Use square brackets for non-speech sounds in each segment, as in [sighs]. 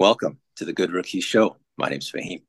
Welcome to the Good Rookie Show. My name's Faheem.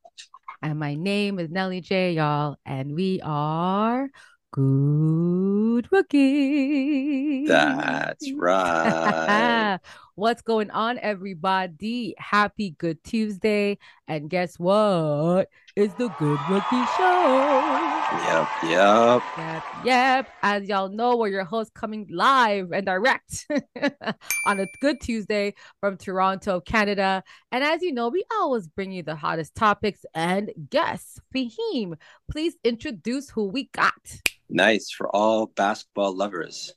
And my name is Nelly J, y'all. And we are Good Rookie. That's [laughs] right. What's going on, everybody? Happy Good Tuesday. And guess what? It's the Good Rookie Show. Yep, yep. Yep, yep. As y'all know, we're your hosts coming live and direct [laughs] on a good Tuesday from Toronto, Canada. And as you know, we always bring you the hottest topics and guests. Faheem, please introduce who we got. Nice. For all basketball lovers,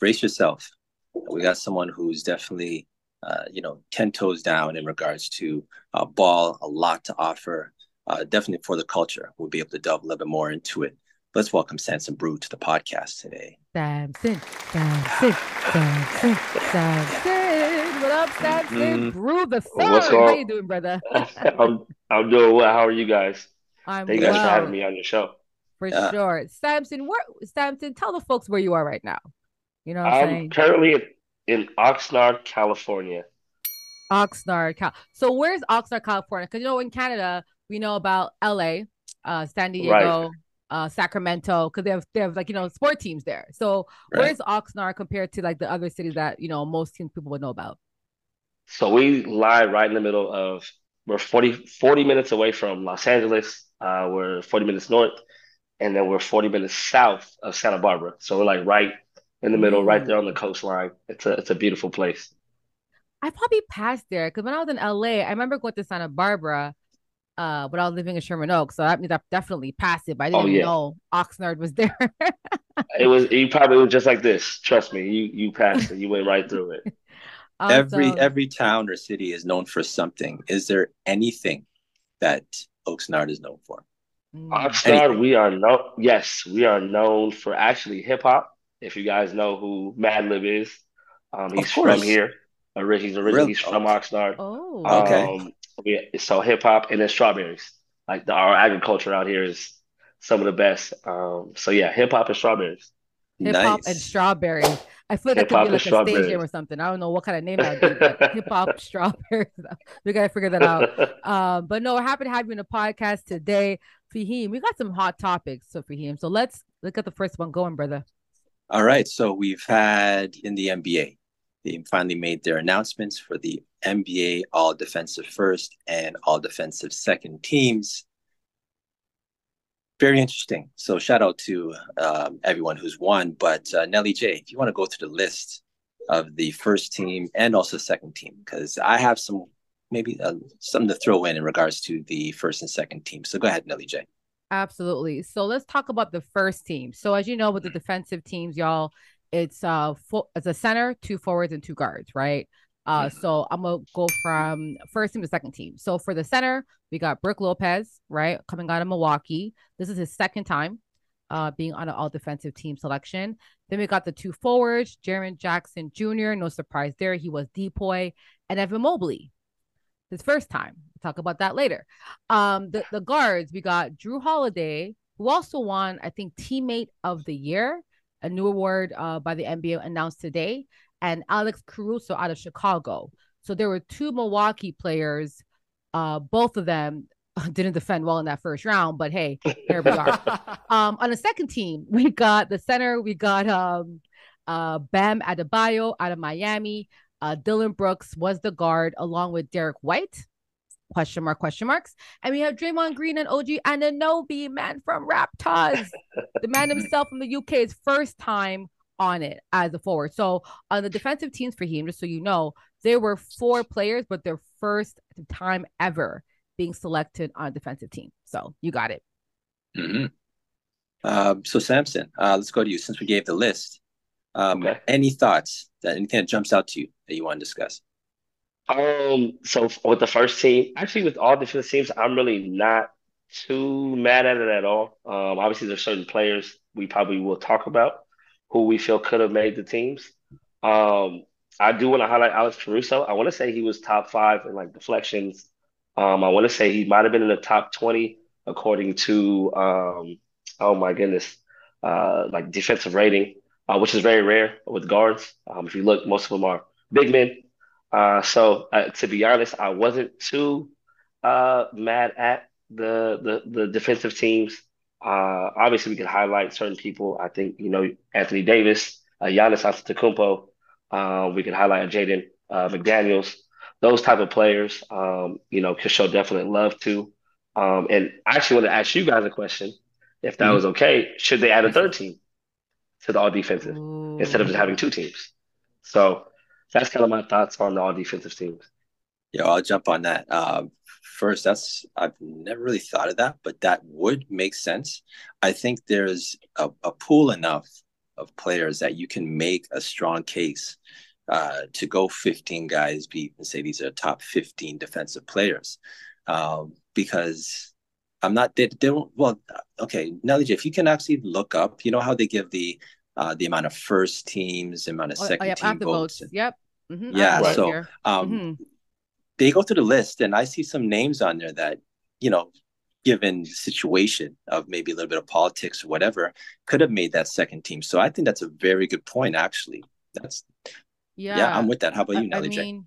brace yourself. We got someone who's definitely, uh, you know, 10 toes down in regards to uh, ball, a lot to offer uh, definitely for the culture. We'll be able to delve a little bit more into it. Let's welcome Sampson Brue to the podcast today. Sampson, Sampson, Sampson, Sampson. What up, Sampson? Mm-hmm. Brue the third. What's How you doing, brother? [laughs] I'm I'm doing well. How are you guys? I'm Thank you well. guys for having me on your show. For yeah. sure. Sampson, where Sampson, tell the folks where you are right now. You know what I'm, I'm saying? currently in, in Oxnard, California. Oxnard, Cal. So where's Oxnard, California? Because you know in Canada we know about LA, uh, San Diego, right. uh, Sacramento, because they have they have like you know sport teams there. So right. where's Oxnard compared to like the other cities that you know most people would know about? So we lie right in the middle of we're 40, 40 minutes away from Los Angeles. Uh, we're 40 minutes north, and then we're 40 minutes south of Santa Barbara. So we're like right in the middle, mm. right there on the coastline. It's a it's a beautiful place. I probably passed there because when I was in LA, I remember going to Santa Barbara uh but I was living in Sherman Oaks, so that means I definitely passed it, but I oh, didn't oh, yeah. know Oxnard was there. [laughs] it was you probably was just like this. Trust me, you you passed it, you went right through it. Awesome. [laughs] Every every town or city is known for something. Is there anything that Oxnard is known for? Mm. Oxnard, we are known. Yes, we are known for actually hip hop. If you guys know who Madlib is, um, he's from here. He's originally really? he's from Oxnard. Oh, okay. We so hip hop and then strawberries. Like the, our agriculture out here is some of the best. Um, so yeah, hip hop and strawberries. Hip hop nice. and strawberries. I feel like that could be like a stage name or something. I don't know what kind of name that would be, but [laughs] hip hop strawberries. we gotta figure that out. [laughs] Um, but no, we're happy to have you in the podcast today, Faheem. We got some hot topics, so Faheem. So let's look at the first one going, brother. All right. So we've had in the NBA, they finally made their announcements for the NBA All Defensive First and All Defensive Second teams. Very interesting. So shout out to um, everyone who's won. But uh, Nelly J, if you want to go through the list of the first team and also second team, because I have some maybe uh, something to throw in in regards to the first and second team. So go ahead, Nelly J. Absolutely. So let's talk about the first team. So as you know, with the defensive teams, y'all, it's uh full, it's a center, two forwards, and two guards, right? Uh, so I'm gonna go from first team to second team. So for the center, we got Brook Lopez, right, coming out of Milwaukee. This is his second time uh, being on an all defensive team selection. Then we got the two forwards, Jaren Jackson Jr. No surprise there. He was Depoy and Evan Mobley. His first time. We'll talk about that later. Um, the, the guards, we got Jrue Holiday, who also won, I think, teammate of the year a new award uh, by the NBA announced today, and Alex Caruso out of Chicago. So there were two Milwaukee players. Uh, both of them [laughs] didn't defend well in that first round, but hey, here we are. [laughs] um, on the second team, we got the center. We got um, uh, Bam Adebayo out of Miami. Uh, Dillon Brooks was the guard, along with Derrick White question mark question marks. And we have Draymond Green and OG Anunoby, man from Raptors. the man himself from the UK, his first time on it as a forward. So on the defensive teams for him, just so you know, there were four players, but their first time ever being selected on a defensive team. So you got it. Mm-hmm. Um, so Sampson, uh, let's go to you since we gave the list. Um, okay. Any thoughts that anything that jumps out to you that you want to discuss? Um, so with the first team, actually with all different teams, I'm really not too mad at it at all. Um, obviously there's certain players we probably will talk about who we feel could have made the teams. Um, I do want to highlight Alex Caruso. I want to say he was top five in like deflections. Um, I want to say he might have been in the top 20 according to um, oh my goodness, uh, like defensive rating, uh, which is very rare with guards. Um, if you look, most of them are big men. Uh, so uh, to be honest, I wasn't too uh, mad at the, the the defensive teams. Uh, obviously, we could highlight certain people. I think you know Anthony Davis, uh, Giannis Antetokounmpo. Uh, we could highlight Jaden uh, McDaniels. Those type of players, um, you know, could show definite love to. Um, and I actually want to ask you guys a question, if that mm-hmm. was okay. Should they add a third team to the all defensive Ooh. instead of just having two teams? So that's kind of my thoughts on all defensive teams. Yeah, I'll jump on that. Um, first, that's I've never really thought of that, but that would make sense. I think there's a, a pool enough of players that you can make a strong case uh, to go 15 guys be and say these are top 15 defensive players um, because I'm not they, they don't well okay Nelly J if you can actually look up you know how they give the uh, the amount of first teams, the amount of oh, second oh, yep, team votes. votes. Yep. Mm-hmm. Yeah. Right. So um, mm-hmm. they go through the list, and I see some names on there that you know, given the situation of maybe a little bit of politics or whatever, could have made that second team. So I think that's a very good point. Actually, that's yeah, yeah I'm with that. How about you, Nelly I mean,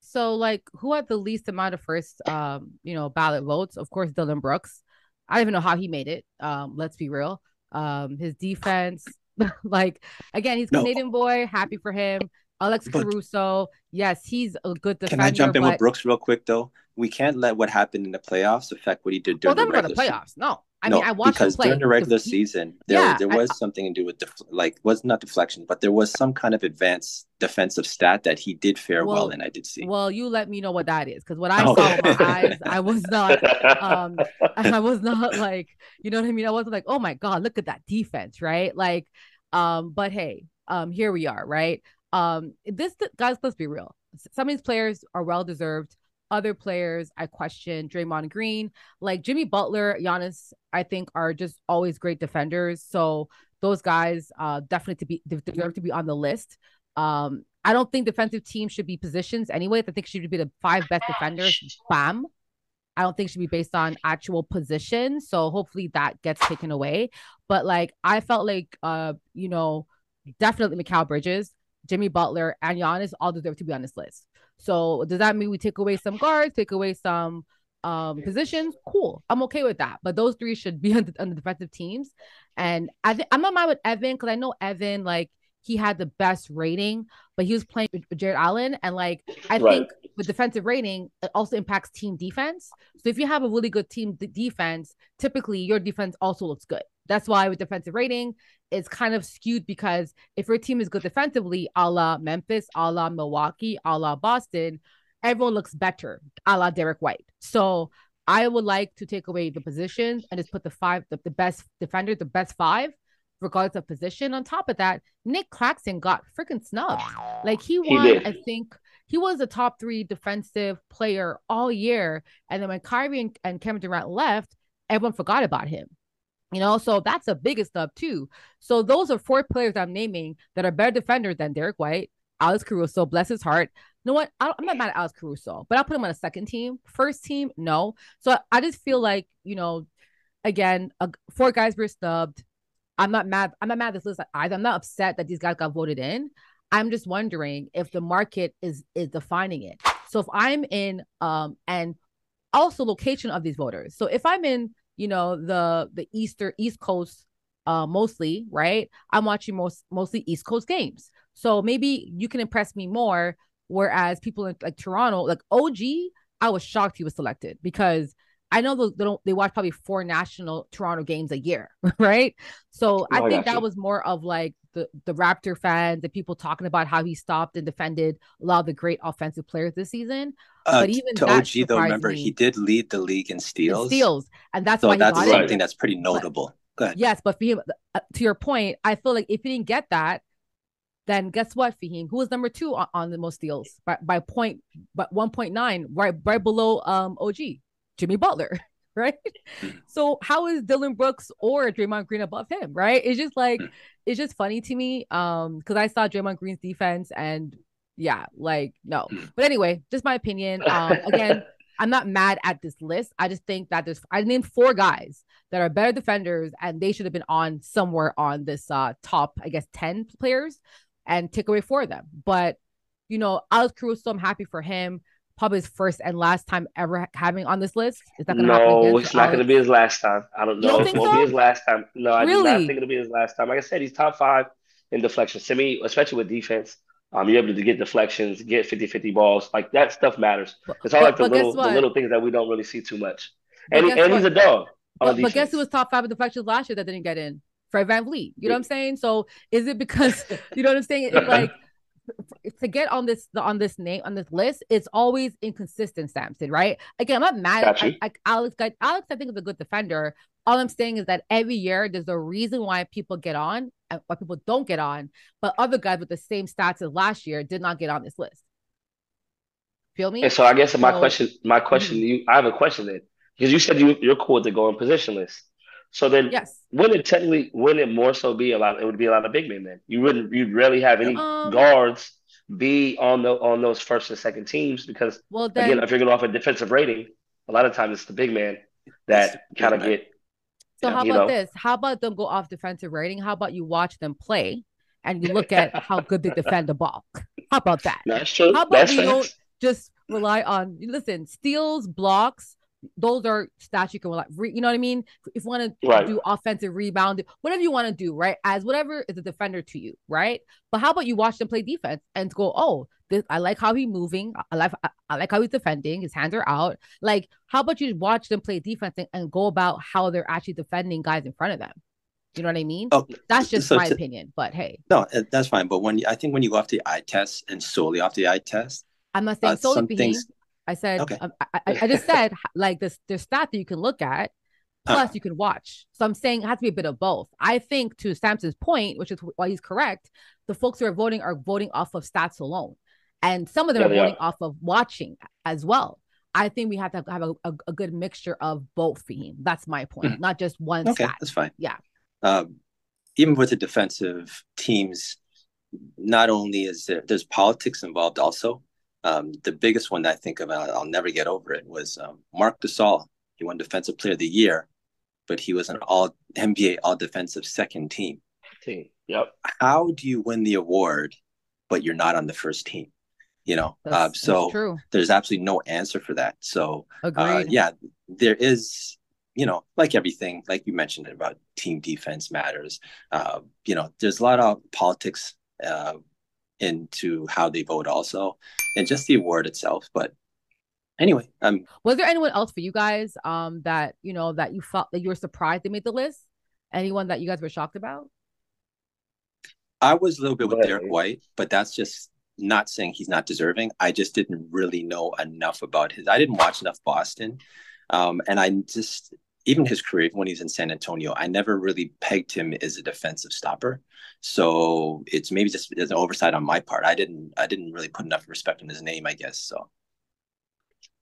So like, who had the least amount of first, um, you know, ballot votes? Of course, Dillon Brooks. I don't even know how he made it. Um, let's be real. Um, his defense, [laughs] like again, he's no. Canadian boy. Happy for him. Alex but, Caruso, yes, he's a good defender. Can I jump in but... with Brooks real quick though? We can't let what happened in the playoffs affect what he did during well, the regular the playoffs. Season. No, I no, mean I watched because during the regular season there yeah, there was I, something to do with def- like was not deflection, but there was some kind of advanced defensive stat that he did fare well, well and I did see. Well, you let me know what that is because what I oh. saw with my eyes, I was not, um, [laughs] I was not like you know what I mean. I wasn't like, oh my god, look at that defense, right? Like, um, but hey, um, here we are, right? Um, this guys, let's be real. Some of these players are well deserved. Other players, I question Draymond Green, like Jimmy Butler, Giannis. I think are just always great defenders. So those guys, uh, definitely to be deserve to be on the list. Um, I don't think defensive teams should be positions anyway. I think should be the five best defenders. Bam. I don't think should be based on actual position. So hopefully that gets taken away. But like I felt like uh, you know, definitely Mikal Bridges. Jimmy Butler, and Giannis all deserve to be on this list. So does that mean we take away some guards, take away some um, positions? Cool, I'm okay with that. But those three should be on the, on the defensive teams. And I think I'm not mad with Evan because I know Evan like he had the best rating, but he was playing with Jarrett Allen, and like I right. think with defensive rating, it also impacts team defense. So if you have a really good team d- defense, typically your defense also looks good. That's why with defensive rating, it's kind of skewed because if your team is good defensively, a la Memphis, a la Milwaukee, a la Boston, everyone looks better, a la Derrick White. So I would like to take away the positions and just put the five, the, the best defender, the best five, regardless of position. On top of that, Nick Claxton got freaking snubbed. Like he won, he I think he was a top three defensive player all year. And then when Kyrie and, and Kevin Durant left, everyone forgot about him. You know, so that's the biggest stuff too. So those are four players I'm naming that are better defenders than Derrick White, Alex Caruso, bless his heart. You know what? I am not mad at Alex Caruso, but I'll put him on a second team. First team, no. So I just feel like, you know, again, uh, four guys were snubbed. I'm not mad. I'm not mad at this list either. I'm not upset that these guys got voted in. I'm just wondering if the market is is defining it. So if I'm in um and also location of these voters. So if I'm in you know the the Easter east coast uh mostly right? I'm watching most mostly east coast games. So maybe you can impress me more whereas people in like toronto like og i was shocked he was selected because i know they don't they watch probably four national toronto games a year [laughs] right so oh, i think that was more of like the the raptor fans and people talking about how he stopped and defended a lot of the great offensive players this season uh, but even to OG though, remember me. he did lead the league in steals. In steals, and that's so why that's something it. that's pretty notable. But, yes, but for him, uh, to your point, I feel like if he didn't get that, then guess what, Faheem? Who was number two on, on the most steals by, by point, but one point nine, right, right below um OG, Jimmy Butler, [laughs] right? Hmm. so how is Dillon Brooks or Draymond Green above him, right? It's just like hmm. it's just funny to me, um, because I saw Draymond Green's defense and yeah, like no. Hmm. But anyway, just my opinion. Um, again, [laughs] I'm not mad at this list. I just think that there's I named four guys that are better defenders, and they should have been on somewhere on this uh top, I guess, ten players, and take away four of them. But you know, Alex Caruso, I'm happy for him. Probably his first and last time ever having on this list. Is that going to happen No, again it's not going to be his last time. I don't You don't know. It won't be his last time. No, I do not Really? think it'll be his last time. Like I said, he's top five in deflection. Semi, especially with defense. Um, you're able to get deflections, get 50-50 balls. Like that stuff matters. It's all but, like the little the little things that we don't really see too much. And he, and he's a dog But but guess who was top five in deflections last year that didn't get in? Fred VanVleet. You know what I'm saying? So is it because [laughs] you know what I'm saying? It's like to get on this on this name on this list, it's always inconsistent, Sampson, right? Again, I'm not mad at you. I, I, Alex. Alex, I think is a good defender. All I'm saying is that every year there's a reason why people get on and why people don't get on, but other guys with the same stats as last year did not get on this list. Feel me? And so I guess my question, my question, mhm. to you, I have a question then, because you said you you're cool with the going positionless. So then, yes. wouldn't it technically, wouldn't it more so be a lot? It would be a lot of big men then. You wouldn't, you'd rarely have any Um. guards be on the on those first and second teams because Well, again, then if you're going off a defensive rating, a lot of times it's the big man that kind of get, So how about know, this? How about them go off defensive rating? How about you watch them play and you look at how good they defend the ball? How about that? that's true. How about That's we don't just rely on listen, steals, blocks, those are stats you can like re, you know what I mean? If you want to do offensive rebound, whatever you want to do, right? As whatever is a defender to you, right? But how about you watch them play defense and go, oh, this, I like how he's moving. I like I, I like how he's defending. His hands are out. Like, how about you watch them play defense and, and go about how they're actually defending guys in front of them? You know what I mean? Oh, That's just so my to, opinion. But hey, no, uh, that's fine. But when I think when you go off the eye test and solely off the eye test, I'm not uh, saying solely some things. I said Okay. um, I, I, just said like this there's stat that you can look at Uh, plus you can watch. So I'm saying it has to be a bit of both. I think to Sampson's point, which is why he's correct, the folks who are voting are voting off of stats alone. And some of them Yeah, are voting are. off of watching as well. I think we have to have a, a, a good mixture of both Faheem. That's my point, Mhm. not just one Okay, stat. that's fine. Yeah. Um, even with the defensive teams, not only is there there's politics involved also. Um, the biggest one that I think of, and I'll, I'll never get over it, was um, Marc Gasol. He won Defensive Player of the Year, but he was an All NBA All Defensive Second Team. Team. Yep. How do you win the award, but you're not on the first team? You know, That's, uh, that's so true. there's absolutely no answer for that. So uh, yeah, there is, you know, like everything, like you mentioned about team defense matters. Uh, you know, there's a lot of politics uh, into how they vote, also, and just the award itself. But anyway, um, Was there anyone else for you guys um that you know that you felt that you were surprised they made the list? Anyone that you guys were shocked about? I was a little bit with Go ahead, Derrick White, but that's just not saying he's not deserving. I just didn't really know enough about his. I didn't watch enough Boston, um, and I just even his career when he's in San Antonio, I never really pegged him as a defensive stopper. So it's maybe just an oversight on my part. I didn't I didn't really put enough respect on his name, I guess. So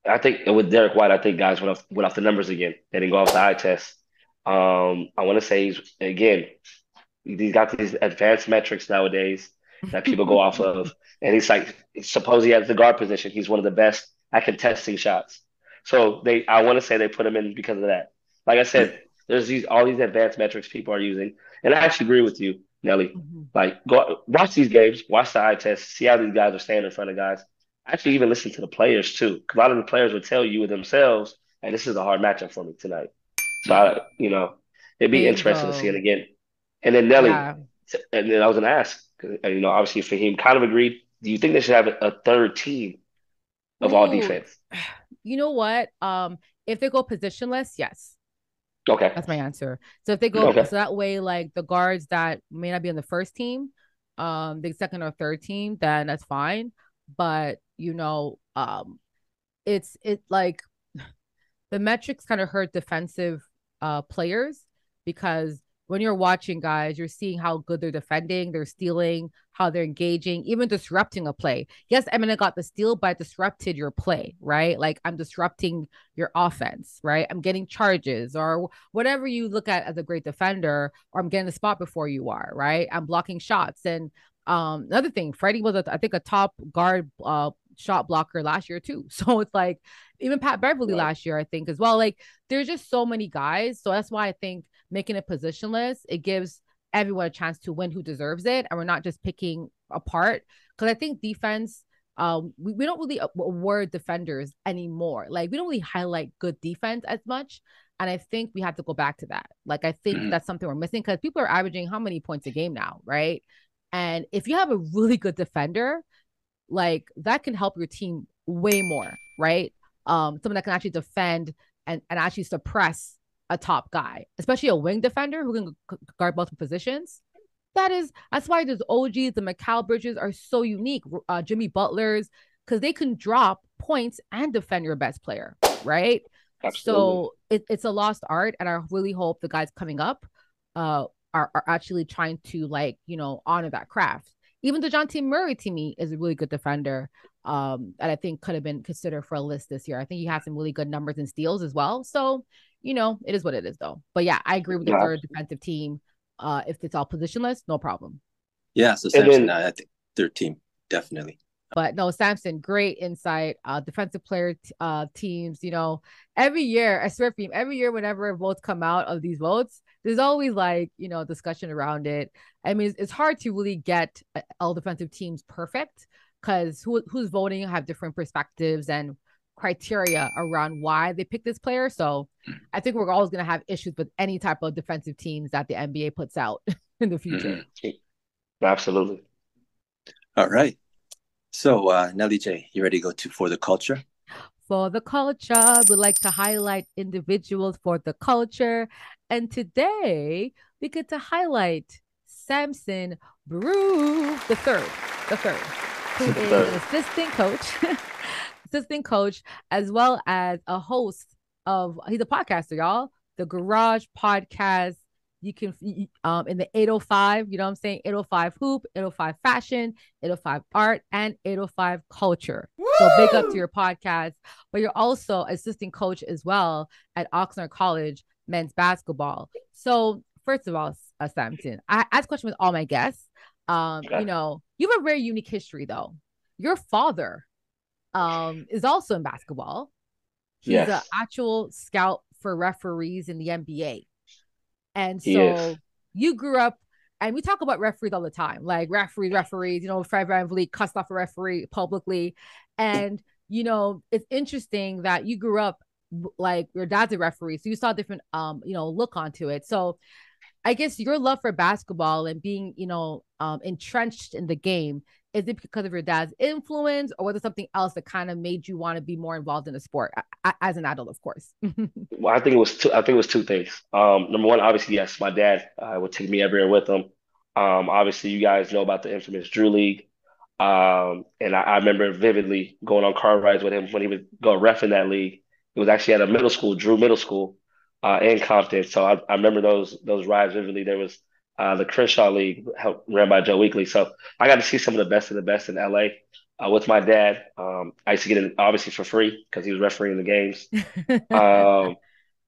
I think with Derrick White, I think guys went off went off the numbers again. They didn't go off the eye test. Um, I want to say he's again, he's got these advanced metrics nowadays that people go off of, [laughs] and he's like, suppose he has the guard position. He's one of the best at contesting shots. So they, I want to say they put him in because of that. Like I said, there's these all these advanced metrics people are using, and I actually agree with you, Nelly. Mhm. Like, go watch these games, watch the eye test, see how these guys are standing in front of guys. Actually, even listen to the players too, a lot of the players would tell you themselves, "Hey, this is a hard matchup for me tonight." So, I, you know, it'd be interesting to see it again. And then Nelly, Yeah. and then I was gonna ask, uh, you know, obviously Faheem kind of agreed. Do you think they should have a, third team of all Ooh, defense? [sighs] you know what? Um, if they go positionless, yes, Okay, that's my answer. So if they go, Okay. so that way, like the guards that may not be on the first team, um, the second or third team, then that's fine. But you know, um, it's it like [sighs] the metrics kind of hurt defensive uh players because when you're watching guys, you're seeing how good they're defending, they're stealing, how they're engaging, even disrupting a play. Yes, Eminem got the steal, but I disrupted your play, right? Like I'm disrupting your offense, right? I'm getting charges or whatever you look at as a great defender, or I'm getting the spot before you are, right? I'm blocking shots. And um another thing, Freddie was a, I think a top guard uh shot blocker last year too. [laughs] So it's like even Pat Beverley Right. last year, I think as well. Like there's just so many guys. So that's why I think making it positionless, it gives everyone a chance to win who deserves it. And we're not just picking apart. Cause I think defense, um, we, we don't really award defenders anymore. Like we don't really highlight good defense as much. And I think we have to go back to that. Like I think mm-hmm. that's something we're missing because people are averaging how many points a game now, right? And if you have a really good defender, like that can help your team way more, right? Um, someone that can actually defend and, and actually suppress a top guy, especially a wing defender who can guard multiple positions. That is, that's why those OGs, the Mikal Bridges are so unique. Uh, Jimmy Butler's, because they can drop points and defend your best player, right? Absolutely. So it, it's a lost art, and I really hope the guys coming up uh, are, are actually trying to like you know honor that craft. Even the Dejounte Murray to me is a really good defender, um, and I think could have been considered for a list this year. I think he has some really good numbers and steals as well. So you know, it is what it is though. But yeah, I agree with the yeah. third defensive team. Uh, if it's all positionless, no problem. Yeah, so Sampson, then, I think third team definitely. But no, Sampson, great insight. Uh, defensive player t- uh teams, you know, every year, I swear for you, every year whenever votes come out of these votes, there's always like, you know, discussion around it. I mean, it's, it's hard to really get uh, all defensive teams perfect because who who's voting have different perspectives and criteria around why they pick this player. So I think we're always going to have issues with any type of defensive teams that the NBA puts out [laughs] in the future. Mm-hmm. Absolutely. All right. So, uh, Nelly J, you ready to go to for the culture? For the culture, we like to highlight individuals for the culture. And today we get to highlight Sampson Brue the third, the third, who is an assistant coach [laughs] assistant coach, as well as a host of he's a podcaster, y'all. The Garage Podcast. You can um in the 805, you know what I'm saying? 805 Hoop, 805 Fashion, 805 Art, and 805 Culture. Woo! So big up to your podcast. But you're also assistant coach as well at Oxnard College men's basketball. So first of all, uh, Samson, I ask question with all my guests. Um, you know, you have a very unique history though. Your father um, is also in basketball. He's yes. an actual scout for referees in the NBA. And so you grew up, and we talk about referees all the time, like referees, referees, you know, Fred VanVleet cussed off a referee publicly. And, you know, it's interesting that you grew up like your dad's a referee. So you saw a different um, you know, look onto it. So I guess your love for basketball and being, you know, um, entrenched in the game is it because of your dad's influence or was it something else that kind of made you want to be more involved in the sport as an adult of course? [laughs] Well i think it was two i think it was two things. Um, number one obviously yes my dad uh, would take me everywhere with him. Um, obviously you guys know about the infamous drew league. Um, and I, I, remember vividly going on car rides with him when he would go ref in that league. It was actually at a middle school drew middle school uh, in compton. So I, I remember those those rides vividly. There was uh, the Crenshaw League, helped, ran by Joe Weekly. So I got to see some of the best of the best in LA uh, with my dad. Um, I used to get it obviously for free because he was refereeing the games. [laughs] um,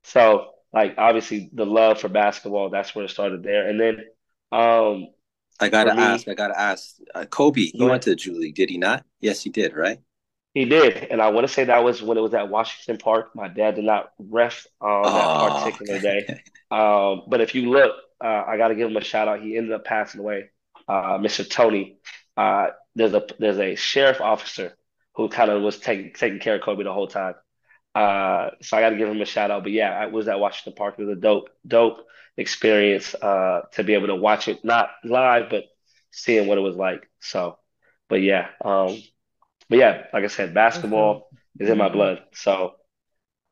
so like obviously the love for basketball, that's where it started there. And then um, I gotta ask, I gotta ask, uh, Kobe, he went to the Drew League, did he not? Yes, he did, right? He did, and I want to say that was when it was at Washington Park. My dad did not ref on that oh, particular okay. day. Um, but if you look, uh, I got to give him a shout out. He ended up passing away, uh, Mr. Tony. Uh, there's a there's a sheriff officer who kind of was taking taking care of Kobe the whole time. Uh, so I got to give him a shout out. But yeah, I was at Washington Park. It was a dope dope experience uh, to be able to watch it not live, but seeing what it was like. So, but yeah, um, but yeah, like I said, basketball is in my mm-hmm. blood. So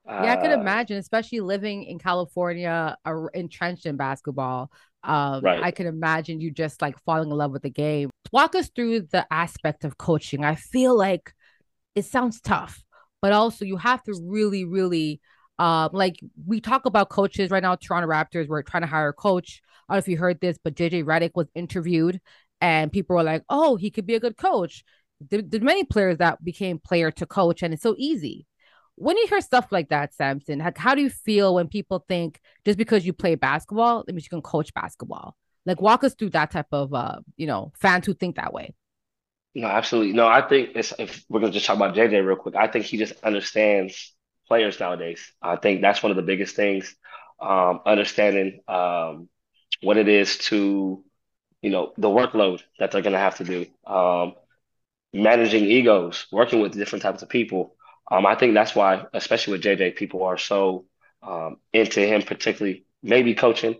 yeah, I could uh, imagine, especially living in California, uh, entrenched in basketball. Um, right. I can imagine you just like falling in love with the game. Walk us through the aspect of coaching. I feel like it sounds tough, but also you have to really, really, um, like we talk about coaches right now. Toronto Raptors, we're trying to hire a coach. I don't know if you heard this, but JJ Redick was interviewed, and people were like, "Oh, he could be a good coach." There, there's many players that became player to coach, and it's so easy when you hear stuff like that, Sampson, like how do you feel when people think just because you play basketball, that means you can coach basketball? Like walk us through that type of uh, you know, fans who think that way. No, absolutely. No, I think it's, if we're gonna just talk about JJ real quick, I think he just understands players nowadays. I think that's one of the biggest things. Um, understanding um, what it is to, you know, the workload that they're gonna have to do. Um, managing egos, working with different types of people. Um, I think that's why, especially with JJ, people are so um, into him, particularly maybe coaching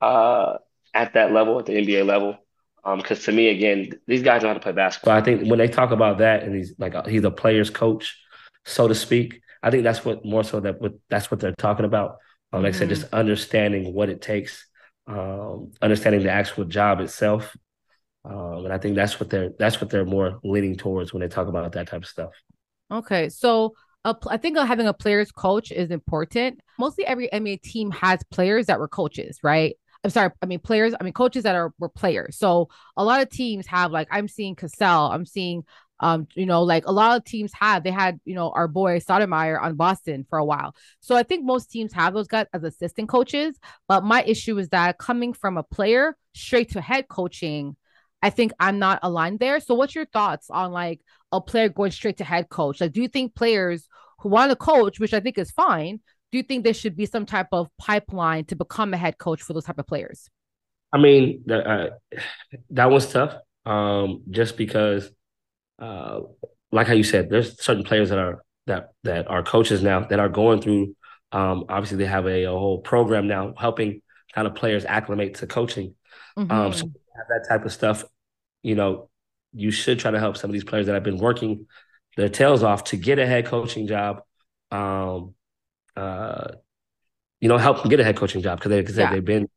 uh, at that level, at the NBA level. Because um, to me, again, these guys know how to play basketball. So I think when they talk about that, and he's like he's a player's coach, so to speak. I think that's what more so that what that's what they're talking about. Um, like mm-hmm. I said, just understanding what it takes, um, understanding the actual job itself, um, and I think that's what they're that's what they're more leaning towards when they talk about that type of stuff. Okay, so I think having a players coach is important. Mostly every NBA team has players that were coaches, right? I'm sorry, I mean players, I mean coaches that are were players. So a lot of teams have like I'm seeing Cassell, I'm seeing um, you know, like a lot of teams have, they had, you know, our boy Stoudemire on Boston for a while. So I think most teams have those guys as assistant coaches. But my issue is that coming from a player straight to head coaching, I think I'm not aligned there. So what's your thoughts on like a player going straight to head coach? Like, do you think players who want to coach, which I think is fine, do you think there should be some type of pipeline to become a head coach for those type of players? I mean, uh, that one's tough. Um, just because, uh, like how you said, there's certain players that are that that are coaches now that are going through. Um, obviously, they have a, a whole program now helping kind of players acclimate to coaching. Mm-hmm. Um, so have that type of stuff. You know, you should try to help some of these players that have been working their tails off to get a head coaching job. Um, uh, you know, help them get a head coaching job because they, cause yeah. they've been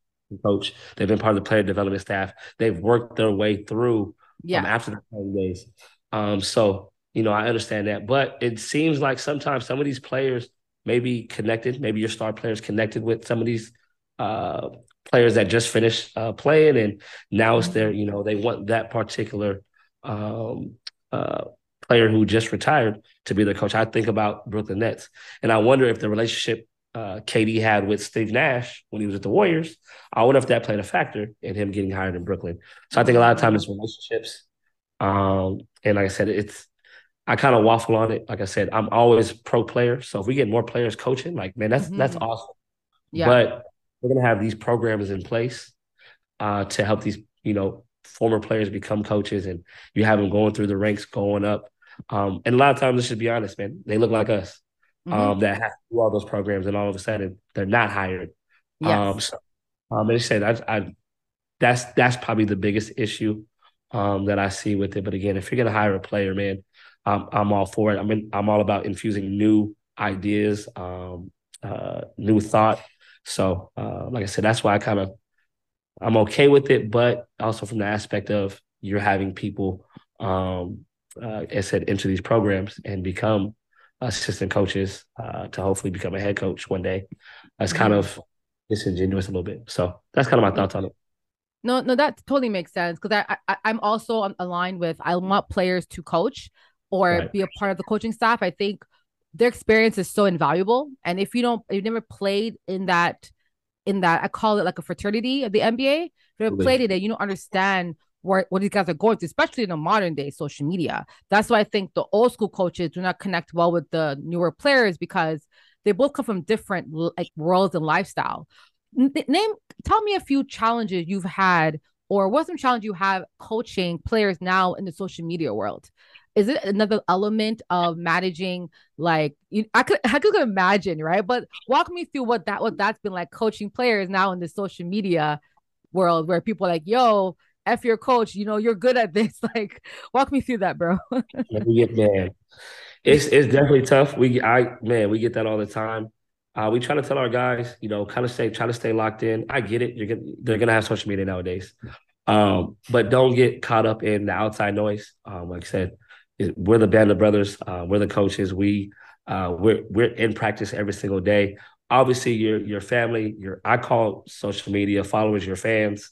coach, they've been part of the player development staff, they've worked their way through um, yeah. Um, after the playing days. Um, so you know, I understand that, but it seems like sometimes some of these players may be connected. Maybe your star players connected with some of these uh, players that just finished uh, playing, and now it's their, you know, they want that particular um, uh, player who just retired to be the coach. I think about Brooklyn Nets, and I wonder if the relationship uh, KD had with Steve Nash when he was at the Warriors, I wonder if that played a factor in him getting hired in Brooklyn. So I think a lot of times it's relationships. Um, and like I said, it's I kind of waffle on it. Like I said, I'm always pro player. So if we get more players coaching, like man, that's mm-hmm. that's awesome. Yeah. But we're gonna have these programs in place uh, to help these, you know, former players become coaches, and you have them going through the ranks, going up. Um, and a lot of times, let's just be honest, man, they look like us mm-hmm. um, that have to do all those programs, and all of a sudden they're not hired. Yes. Um, so, um, and I said, I, I, that's that's probably the biggest issue um, that I see with it. But again, if you're gonna hire a player, man, I'm I'm all for it. I mean, I'm all about infusing new ideas, um, uh, new thought. So, uh, like I said, that's why I kind of I'm okay with it, but also from the aspect of you're having people, um, uh, I said, enter these programs and become assistant coaches uh, to hopefully become a head coach one day. That's kind of disingenuous a little bit. So that's kind of my thoughts on it. No, no, that totally makes sense because I, I I'm also aligned with I want players to coach or right. be a part of the coaching staff. I think their experience is so invaluable, and if you don't, you've never played in that in that I call it like a fraternity of the NBA. If you played it, you don't understand what, what these guys are going through, especially in the modern day social media. That's why I think the old school coaches do not connect well with the newer players because they both come from different like worlds and lifestyle. name, tell me a few challenges you've had, or what some challenge you have coaching players now in the social media world is it another element of managing like you, I could I could imagine right? But walk me through what that what that's been like coaching players now in the social media world where people like yo F your coach you know you're good at this. [laughs] Like walk me through that bro. [laughs] Man. It's it's definitely tough. We I man we get that all the time. Uh, we try to tell our guys, you know, kind of stay, try to stay locked in. I get it. You're gonna, they're gonna have social media nowadays, um, but don't get caught up in the outside noise. Um, like I said, we're the band of brothers. Uh, we're the coaches. We uh, we're we're in practice every single day. Obviously, your your family, your I call social media followers your fans.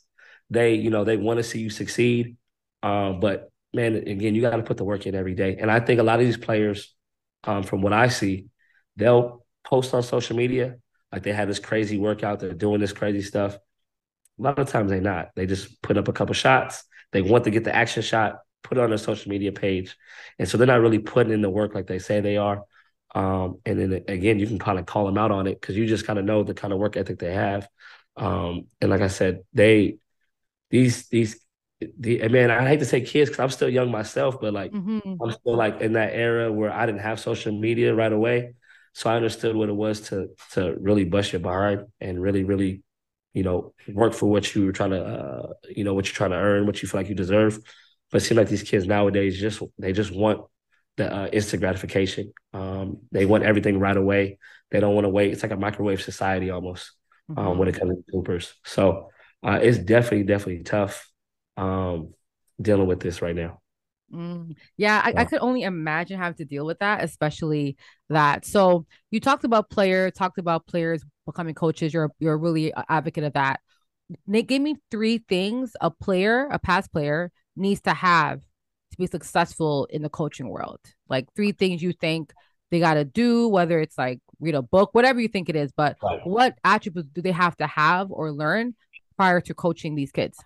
They you know they want to see you succeed, um, but man, again, you got to put the work in every day. And I think a lot of these players, um, from what I see, they'll post on social media like they have this crazy workout, they're doing this crazy stuff. A lot of times they're not. They just put up a couple shots. They want to get the action shot put it on their social media page. And so they're not really putting in the work like they say they are. Um, and then again, you can kind of call them out on it because you just kind of know the kind of work ethic they have. Um, and like I said, they these these the man, I hate to say kids because I'm still young myself, but like mm-hmm. I'm still like in that era where I didn't have social media right away. So I understood what it was to to really bust your behind and really, really, you know, work for what you were trying to, uh, you know, what you're trying to earn, what you feel like you deserve. But it seems like these kids nowadays just they just want the uh, instant gratification. Um, they want everything right away. They don't want to wait. It's like a microwave society almost um, mm-hmm. when it comes to Coopers. So uh, it's definitely, definitely tough um, dealing with this right now. Mm, yeah, I, I, could only imagine having to deal with that, especially that. So you talked about player, talked about players becoming coaches. You're you're really an advocate of that. Nate, give me three things a player, a past player, needs to have to be successful in the coaching world. Like three things you think they got to do, whether it's like read a book, whatever you think it is. But right. what attributes do they have to have or learn prior to coaching these kids?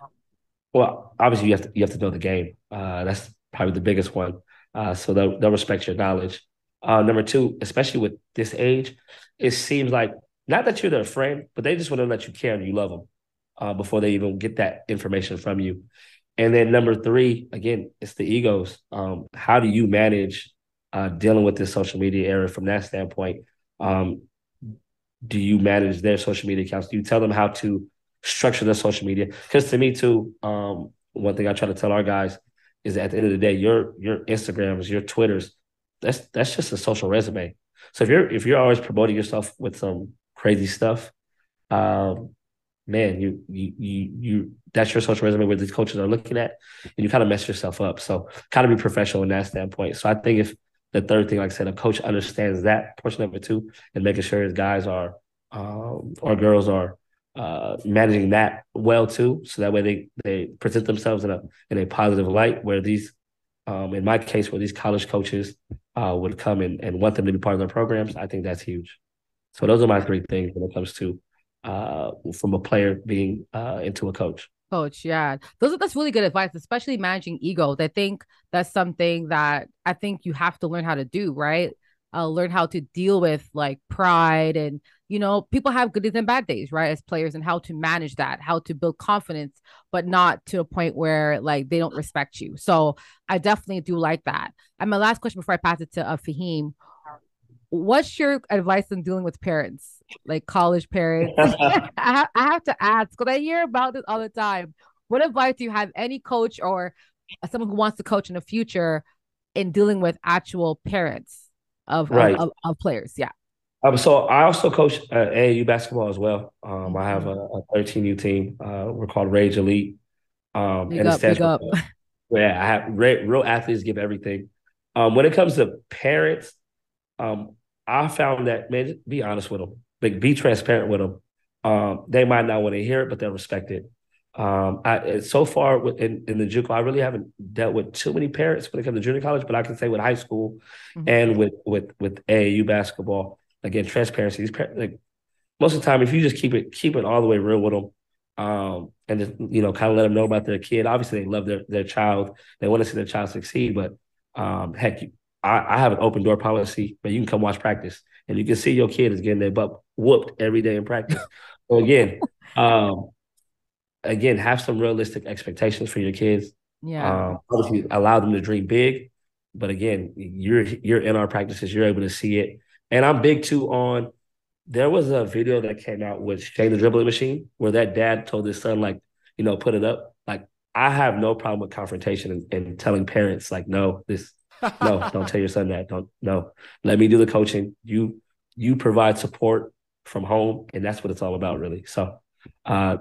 Well, obviously you have to you have to know the game. Uh, that's probably the biggest one. Uh, so they'll they'll respect your knowledge. Uh, number two, especially with this age, it seems like not that you're their friend, but they just want to let you care and you love them uh, before they even get that information from you. And then number three, again, it's the egos. Um, how do you manage uh, dealing with this social media era from that standpoint? Um, do you manage their social media accounts? Do you tell them how to structure their social media. Because to me too, um, one thing I try to tell our guys is at the end of the day, your your Instagrams, your Twitters, that's that's just a social resume. So if you're if you're always promoting yourself with some crazy stuff, um, man, you you you you that's your social resume where these coaches are looking at, and you kind of mess yourself up. So kind of be professional in that standpoint. So I think if the third thing, like I said, a coach understands that portion of it too, and making sure his guys are um, or girls are uh, managing that well too, so that way they they present themselves in a in a positive light. Where these, um, in my case, where these college coaches uh, would come and, and want them to be part of their programs, I think that's huge. So those are my three things when it comes to uh, from a player being uh, into a coach. Coach, yeah, those that's really good advice, especially managing egos. I think that's something that I think you have to learn how to do, right? Uh, learn how to deal with like pride and you know, people have good days and bad days, right? As players, and how to manage that, how to build confidence, but not to a point where like they don't respect you. So I definitely do like that. And my last question before I pass it to uh, Faheem, what's your advice on dealing with parents, like college parents? [laughs] [laughs] I, ha- I have to ask because I hear about this all the time. What advice do you have any coach or someone who wants to coach in the future in dealing with actual parents of, right. of, of, of players? Yeah. Um, so I also coach uh, AAU basketball as well. Um, I have a, a 13U team. Uh, we're called Rage Elite. Um, big and up, big up. yeah, I have real athletes give everything. Um, when it comes to parents, um, I found that man, be honest with them, like be transparent with them. Um, they might not want to hear it, but they'll respect it. Um, I so far in, in the JUCO, I really haven't dealt with too many parents when it comes to junior college, but I can say with high school mm-hmm. and with with with AAU basketball, again, transparency. These parents, like most of the time, if you just keep it keep it all the way real with them, um, and just you know, kind of let them know about their kid. Obviously, they love their their child. They want to see their child succeed. But um, heck, I, I have an open door policy, but you can come watch practice, and you can see your kid is getting their butt whooped every day in practice. [laughs] so again, um, again, have some realistic expectations for your kids. Yeah. Um, obviously, allow them to dream big, but again, you're you're in our practices. You're able to see it and I'm big too on there was a video that came out with Shane the Dribbling Machine where that dad told his son, like, you know, put it up. Like, I have no problem with confrontation and, and telling parents, like, no, this, no, don't tell your son that. Don't, no. Let me do the coaching. You, you provide support from home, and that's what it's all about, really. So, uh,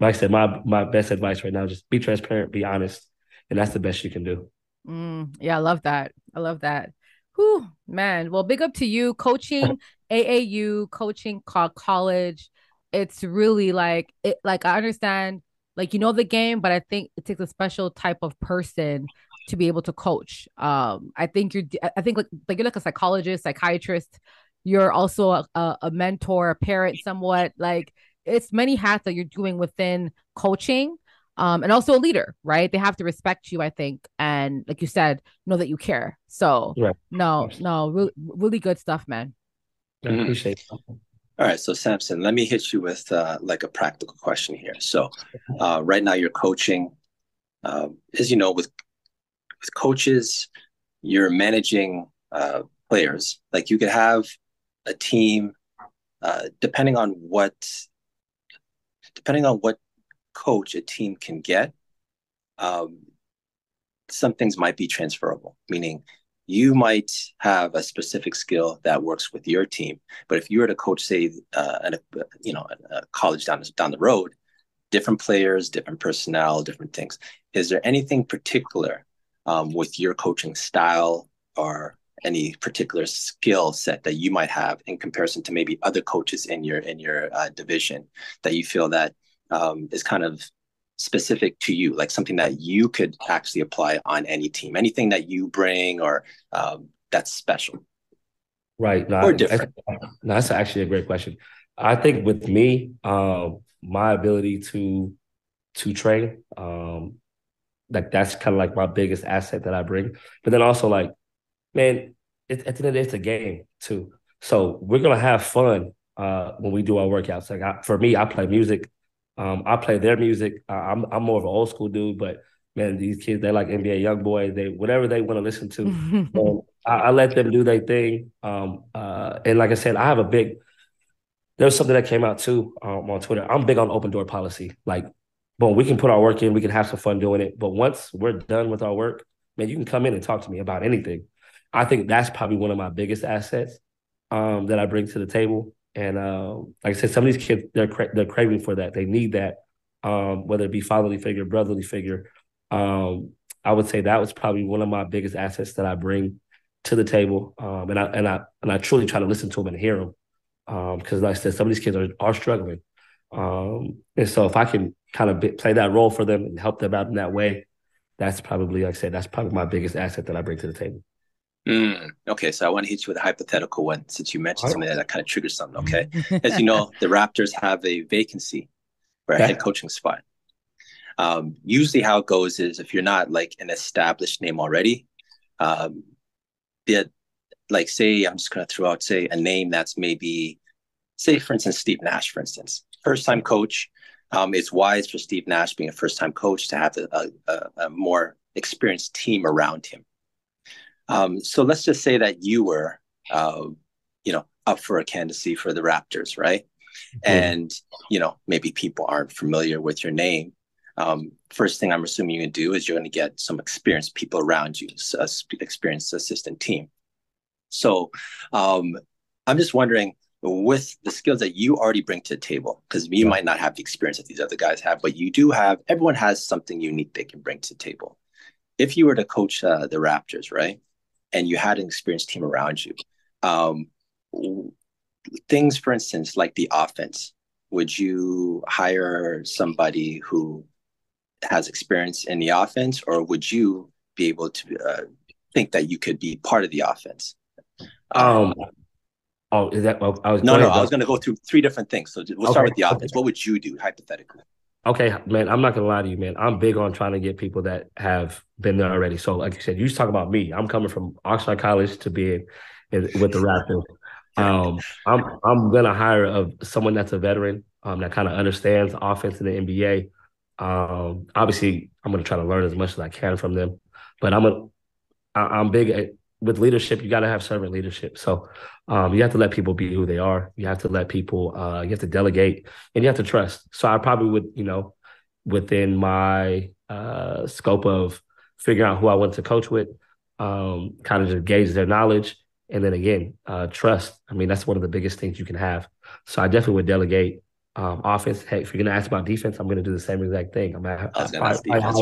like I said, my my best advice right now: just be transparent, be honest, and that's the best you can do. Mm, yeah, I love that. I love that. Whew, man. Well, big up to you coaching [laughs] AAU, coaching college. It's really like it. Like I understand, like you know the game, but I think it takes a special type of person to be able to coach. Um, I think you're. I think like like you're like a psychologist, psychiatrist. You're also a, a mentor, a parent, somewhat. Like it's many hats that you're doing within coaching um, and also a leader, right? They have to respect you, I think, and like you said, know that you care. So, right. no, no, really, really good stuff, man. I appreciate it. All right, so Sampson, let me hit you with uh, like a practical question here. So, uh, right now you're coaching um, as you know, with with coaches, you're managing uh, players. Like you could have a team, uh, depending on what, depending on what coach a team can get. Um, some things might be transferable, meaning you might have a specific skill that works with your team. But if you were to coach, say, uh, a, you know, a college down down the road, different players, different personnel, different things. Is there anything particular um, with your coaching style or any particular skill set that you might have in comparison to maybe other coaches in your in your uh, division that you feel that um, is kind of specific to you, like something that you could actually apply on any team, anything that you bring or um, that's special. Right. No, or different. No, that's actually a great question. I think with me, um, my ability to to train, um, like that's kind of like my biggest asset that I bring. But then also like, man, it, at the end of the day, it's a game too. So we're gonna have fun uh, when we do our workouts. Like I, for me, I play music. Um, I play their music. Uh, I'm I'm more of an old school dude, but man, these kids they like NBA YoungBoy. They whatever they want to listen to. [laughs] um, I, I, let them do their thing. Um, uh, and like I said, I have a big. There's something that came out too um, on Twitter. I'm big on open door policy. Like, boom, we can put our work in. We can have some fun doing it. But once we're done with our work, man, you can come in and talk to me about anything. I think that's probably one of my biggest assets um, that I bring to the table. And uh, like I said, some of these kids they're cra- they're craving for that. They need that, um, whether it be fatherly figure, brotherly figure. Um, I would say that was probably one of my biggest assets that I bring to the table. Um, and I and I and I truly try to listen to them and hear them because, like I said, some of these kids are are struggling. Um, and so if I can kind of be, play that role for them and help them out in that way, that's probably, like I said, that's probably my biggest asset that I bring to the table. Mm, okay, so I want to hit you with a hypothetical one since you mentioned something that, that kind of triggers something. Okay, [laughs] as you know, the Raptors have a vacancy for a head coaching spot. Um, usually, how it goes is if you're not like an established name already, um, the like say I'm just going to throw out say a name that's maybe say for instance Steve Nash, for instance, first time coach. Um, it's wise for Steve Nash being a first time coach to have a, a, a more experienced team around him um, so let's just say that you were, uh, you know, up for a candidacy for the Raptors, right? Mm-hmm. And you know, maybe people aren't familiar with your name. Um, first thing I'm assuming you can do is you're going to get some experienced people around you, experienced assistant team. So um, I'm just wondering, with the skills that you already bring to the table, because you might not have the experience that these other guys have, but you do have. Everyone has something unique they can bring to the table. If you were to coach uh, the Raptors, right? and you had an experienced team around you. Um, things, for instance, like the offense, would you hire somebody who has experience in the offense, or would you be able to uh, think that you could be part of the offense? Um, oh, is that? Well, I was no, no. I was going to go through three different things. So we'll okay. start with the offense. What would you do hypothetically? Okay, man, I'm not gonna lie to you, man. I'm big on trying to get people that have been there already. So, like you said, you just talk about me. I'm coming from Oxnard College to being in, with the Raptors. [laughs] Um, I'm I'm gonna hire a, someone that's a veteran um, that kind of understands offense in the NBA. Um, obviously, I'm gonna try to learn as much as I can from them. But I'm a I, I'm big at, with leadership. You got to have servant leadership. So um, you have to let people be who they are. You have to let people, uh, you have to delegate and you have to trust. So I probably would, you know, within my uh, scope of figuring out who I want to coach with, um, kind of just gauge their knowledge. And then again, uh, trust. I mean, that's one of the biggest things you can have. So I definitely would delegate um, offense. Hey, if you're going to ask about defense, I'm going to do the same exact thing. I'm going to hire,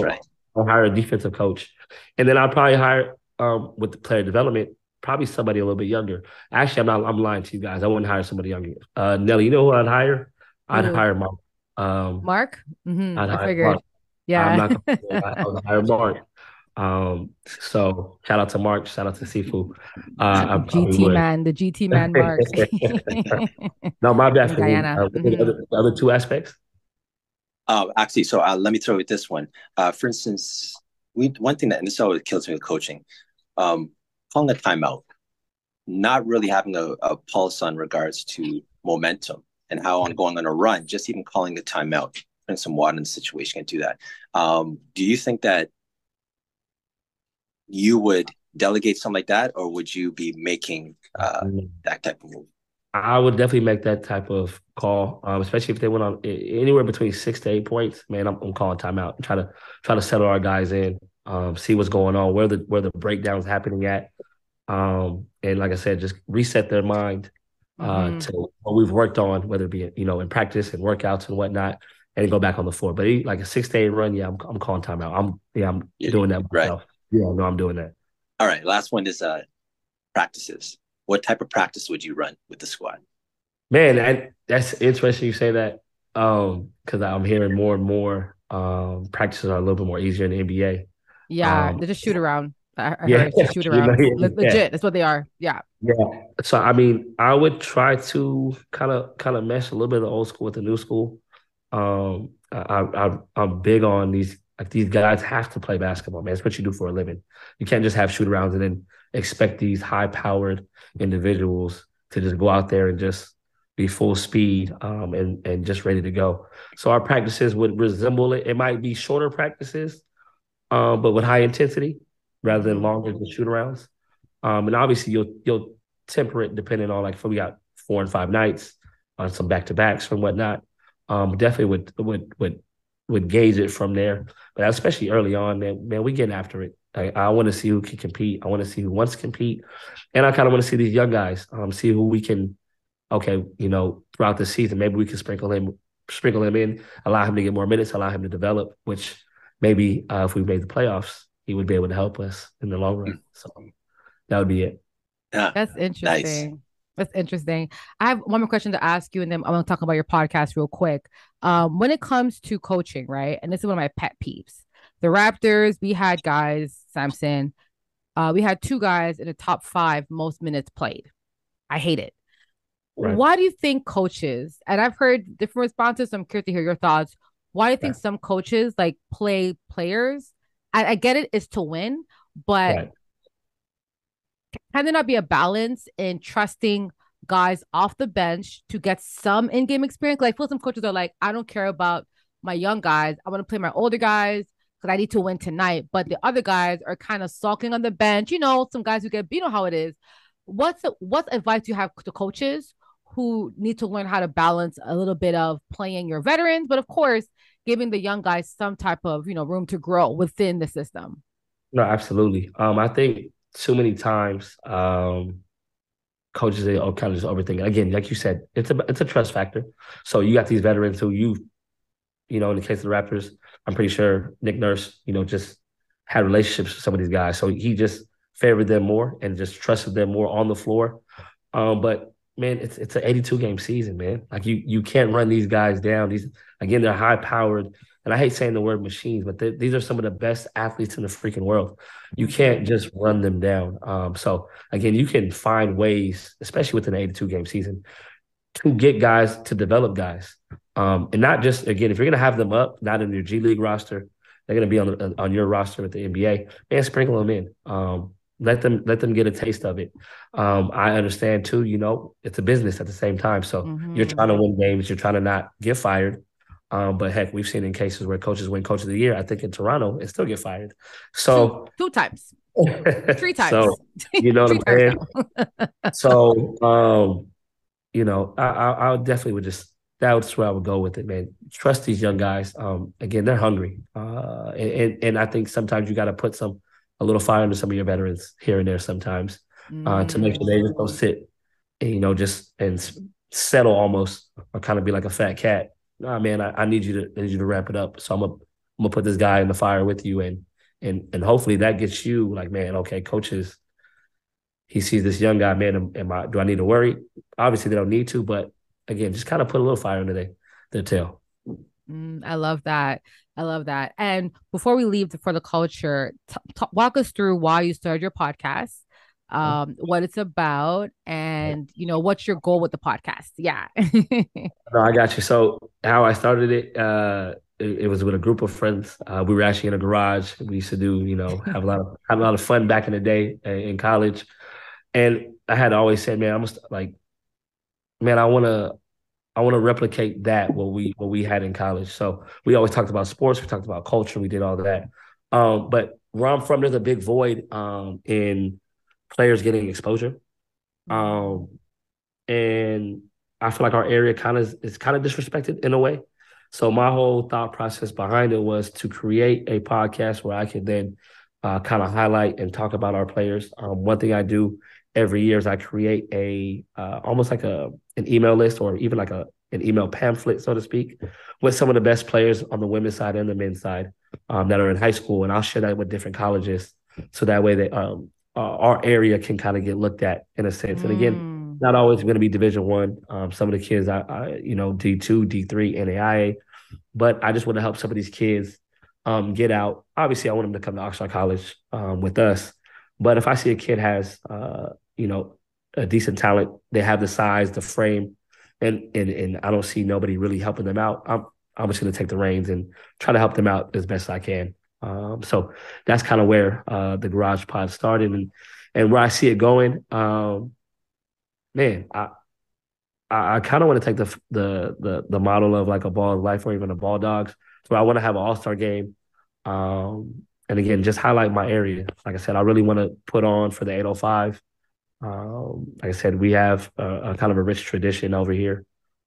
right. I'll hire a defensive coach. And then I'll probably hire um, with the player development probably somebody a little bit younger. Actually, I'm not. I'm lying to you guys. I wouldn't hire somebody younger. Uh, Nelly, you know who I'd hire? I'd mm. hire Mark. Um, Mark. Mm-hmm. I'd I figured. Mark. Yeah. I'm not. Gonna, [laughs] I would hire Mark. Um, so shout out to Mark. Shout out to Sifu. Uh, GT man, the GT man, Mark. [laughs] no, my bad. Uh, mm-hmm. the, other, the other two aspects. Uh, actually, so uh, let me throw with this one. Uh, for instance, we one thing that and this always kills me with coaching. Um, calling a timeout, not really having a, a pulse on regards to momentum and how I'm going on a run, just even calling a timeout. Bring some water in the situation and do that. Um, do you think that you would delegate something like that, or would you be making uh, mm. that type of move? I would definitely make that type of call, um, especially if they went on anywhere between six to eight points. Man, I'm, I'm calling timeout and try to try to settle our guys in, um, see what's going on, where the where the breakdown's happening at, um, and like I said, just reset their mind uh, mm-hmm. to what we've worked on, whether it be you know in practice and workouts and whatnot, and go back on the floor. But he, like a six to eight run, yeah, I'm I'm calling timeout. I'm yeah, I'm yeah, doing that myself. Right. Yeah, no, I'm doing that. All right, last one is uh practices what type of practice would you run with the squad? Man, I, that's interesting you say that um because I'm hearing more and more um practices are a little bit more easier in the NBA. Yeah, um, they just shoot around. I, I yeah, heard shoot around. [laughs] You know, Legit, yeah. that's what they are. Yeah. Yeah. So I mean, I would try to kind of kind of mesh a little bit of the old school with the new school. Um, I, I I'm big on these like these guys have to play basketball, man. It's what you do for a living. You can't just have shoot arounds and then expect these high powered individuals to just go out there and just be full speed um, and and just ready to go. So our practices would resemble it. It might be shorter practices, um, but with high intensity rather than longer than shoot arounds. Um, and obviously you'll you'll temper it depending on like if we got four and five nights on some back to backs and whatnot. Um, definitely would would would would gauge it from there. But especially early on, man, man, we getting after it. I, I want to see who can compete. I want to see who wants to compete, and I kind of want to see these young guys, um, see who we can. Okay, you know, throughout the season, maybe we can sprinkle him, sprinkle him in, allow him to get more minutes, allow him to develop. Which maybe uh, if we made the playoffs, he would be able to help us in the long run. So that would be it. Yeah, that's interesting. Nice. That's interesting. I have one more question to ask you, and then I'm going to talk about your podcast real quick. Um, when it comes to coaching, right? And this is one of my pet peeves the Raptors, we had guys, Sampson, uh, we had two guys in the top five most minutes played. I hate it. Right. Why do you think coaches, and I've heard different responses, so I'm curious to hear your thoughts. Why do you think some coaches like play players? I, I get it, it's to win, but right. can there not be a balance in trusting guys off the bench to get some in-game experience? Like, feel some coaches are like, I don't care about my young guys. I want to play my older guys because I need to win tonight. But the other guys are kind of sulking on the bench. You know, some guys who get, you know how it is. What's what advice you have to coaches who need to learn how to balance a little bit of playing your veterans, but of course, giving the young guys some type of you know room to grow within the system? No, absolutely. Um, I think too many times um, coaches they all kind of just overthinking. Again, like you said, it's a it's a trust factor. So you got these veterans who you, you know, in the case of the Raptors, I'm pretty sure Nick Nurse, you know, just had relationships with some of these guys. So he just favored them more and just trusted them more on the floor. Um, but man, it's it's an 82 game season, man. Like you you can't run these guys down. These again, they're high powered, and I hate saying the word machines, but they, these are some of the best athletes in the freaking world. You can't just run them down. Um, so again, you can find ways, especially with an 82 game season, to get guys to develop guys. Um, and not just again, if you're gonna have them up, not in your G League roster, they're gonna be on the, on your roster with the NBA, and sprinkle them in. Um, let them let them get a taste of it. Um, I understand too. You know, it's a business at the same time. So mm-hmm. you're trying to win games. You're trying to not get fired. Um, but heck, we've seen in cases where coaches win Coach of the Year. I think in Toronto and still get fired. So two, two times, [laughs] three times. So you know [laughs] what I'm saying. [laughs] so um, you know, I, I, I definitely would just that's where I would go with it, man. Trust these young guys. Um, again, they're hungry, uh, and, and I think sometimes you got to put some a little fire under some of your veterans here and there sometimes mm-hmm. uh, to make sure they just don't sit, and, you know, just and settle almost or kind of be like a fat cat. Nah, man, I, I need you to I need you to ramp it up. So I'm gonna I'm gonna put this guy in the fire with you, and and and hopefully that gets you like, man, okay, coaches. He sees this young guy, man. Am, am I? Do I need to worry? Obviously, they don't need to, but again, just kind of put a little fire under their, their tail. Mm, I love that. I love that. And before we leave for the culture, t- t- walk us through why you started your podcast, um, what it's about, and you know what's your goal with the podcast. Yeah. [laughs] no, I got you. So how I started it, uh, it, it was with a group of friends. Uh, we were actually in a garage. We used to do, you know, [laughs] have a lot of have a lot of fun back in the day uh, in college, and I had always said, man, I must like man, I want to I want to replicate that what we what we had in college. So we always talked about sports, we talked about culture, we did all that. Um, but where I'm from, there's a big void um, in players getting exposure. Um, and I feel like our area kind of is kind of disrespected in a way. So my whole thought process behind it was to create a podcast where I could then uh, kind of highlight and talk about our players. Um, one thing I do every year is I create a uh, almost like a an email list or even like a an email pamphlet, so to speak, with some of the best players on the women's side and the men's side um, that are in high school, and I'll share that with different colleges, so that way that um, uh, our area can kind of get looked at in a sense. And again, mm. not always going to be Division One. Um, some of the kids, I, I you know, D two, D three, NAIA, but I just want to help some of these kids um, get out. Obviously, I want them to come to Oxnard College um, with us. But if I see a kid has, uh, you know, a decent talent, they have the size, the frame, and and and I don't see nobody really helping them out. I'm I'm just going to take the reins and try to help them out as best I can. Um, so that's kind of where uh, the Garage Pod started, and and where I see it going. Um, man, I I, I kind of want to take the, the the the model of like a Ballislife or even a ball dogs. So I want to have an all star game. Um, and again, just highlight my area. Like I said, I really want to put on for the 805. Um, like I said, we have a, a, kind of a rich tradition over here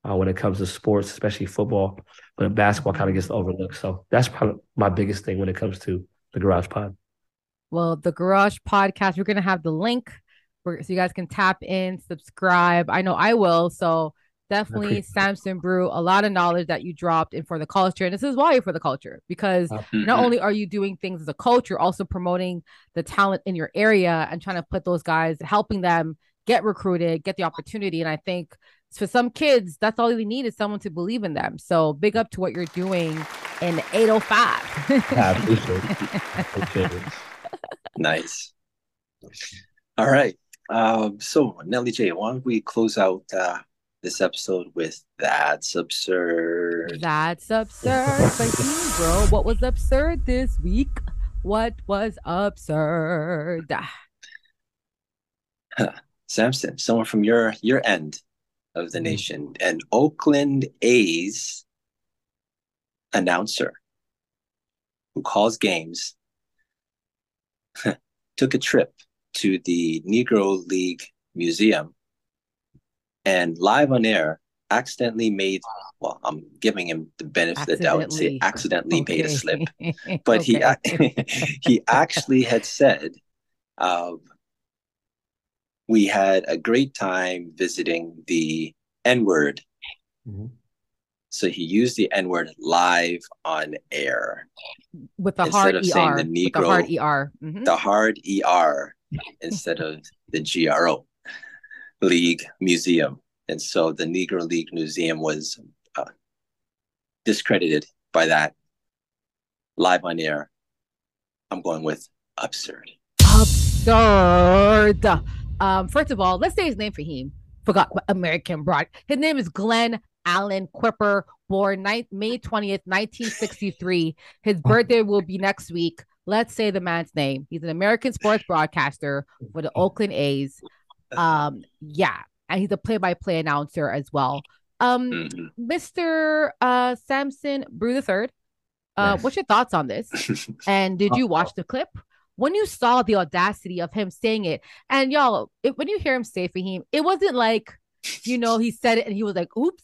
uh, when it comes to sports, especially football. But basketball kind of gets overlooked. So that's probably my biggest thing when it comes to the Garage Pod. Well, the Garage Podcast, we're going to have the link so you guys can tap in, subscribe. I know I will. So definitely Sampson Brue, a lot of knowledge that you dropped in for the culture. And this is why you're for the culture because mm-hmm. not only are you doing things as a coach, you're also promoting the talent in your area and trying to put those guys, helping them get recruited, get the opportunity. And I think for some kids, that's all they need is someone to believe in them. So big up to what you're doing in 805. yeah, appreciate it. [laughs] nice. All right. Um, so Nelly J, why don't we close out uh, this episode with That's Absurd. That's absurd. bro. What was absurd this week? What was absurd? Sampson, someone from your your end of the mm-hmm. nation, an Oakland A's announcer who calls games, [laughs] took a trip to the Negro League Museum and live on air accidentally made well i'm giving him the benefit of the doubt and say accidentally okay. made a slip [laughs] but he [laughs] he [laughs] actually had said uh, we had a great time visiting the n word mm-hmm. so he used the n word live on air with the Instead hard of er saying the negro the hard er mm-hmm. the hard er instead of the GRO League Museum. And so the Negro League Museum was uh, discredited by that live on air. I'm going with absurd. Absurd. Um, first of all, let's say his name for him. Forgot American broad. His name is Glen Allen Kuiper, born ni- May 20th, 1963. His birthday will be next week. Let's say the man's name. He's an American sports broadcaster for the Oakland A's. [laughs] Um, yeah, and he's a play-by-play announcer as well. Um, mm-hmm. Mr. Uh, Sampson Brue the Third. Uh, what's your thoughts on this? [laughs] and did you watch the clip? When you saw the audacity of him saying it, and y'all, if, when you hear him say Faheem, it wasn't like, you know, he said it and he was like, "Oops."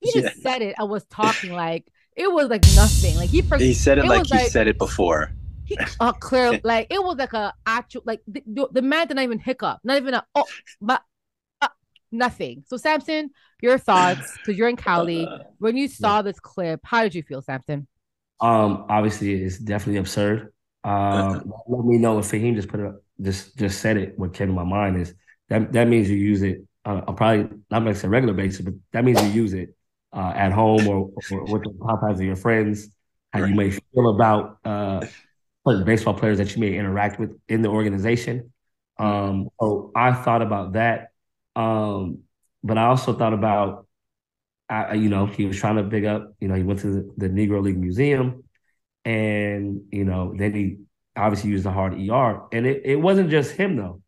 He just yeah. said it. I was talking like it was like nothing. Like he he said it, it like he like, said it before he uh, clear [laughs] like it was like a actual like the, the man didn't even hiccup, not even a oh, but uh, nothing. So Sampson, your thoughts because you're in Cali. When you saw yeah. this clip, how did you feel, Sampson? Um, obviously it's definitely absurd. Um, [laughs] let me know if Faheem just put it, just just said it. What came to my mind is that that means you use it. Uh, I'll probably not make a regular basis, but that means you use it uh, at home or, or with the Popeyes of your friends. How right. you may feel about uh, baseball players that you may interact with in the organization. Um, so I thought about that. Um, but I also thought about, I, you know, he was trying to big up, you know, he went to the, the Negro League Museum and, you know, then he obviously used the hard ER. And it, it wasn't just him though.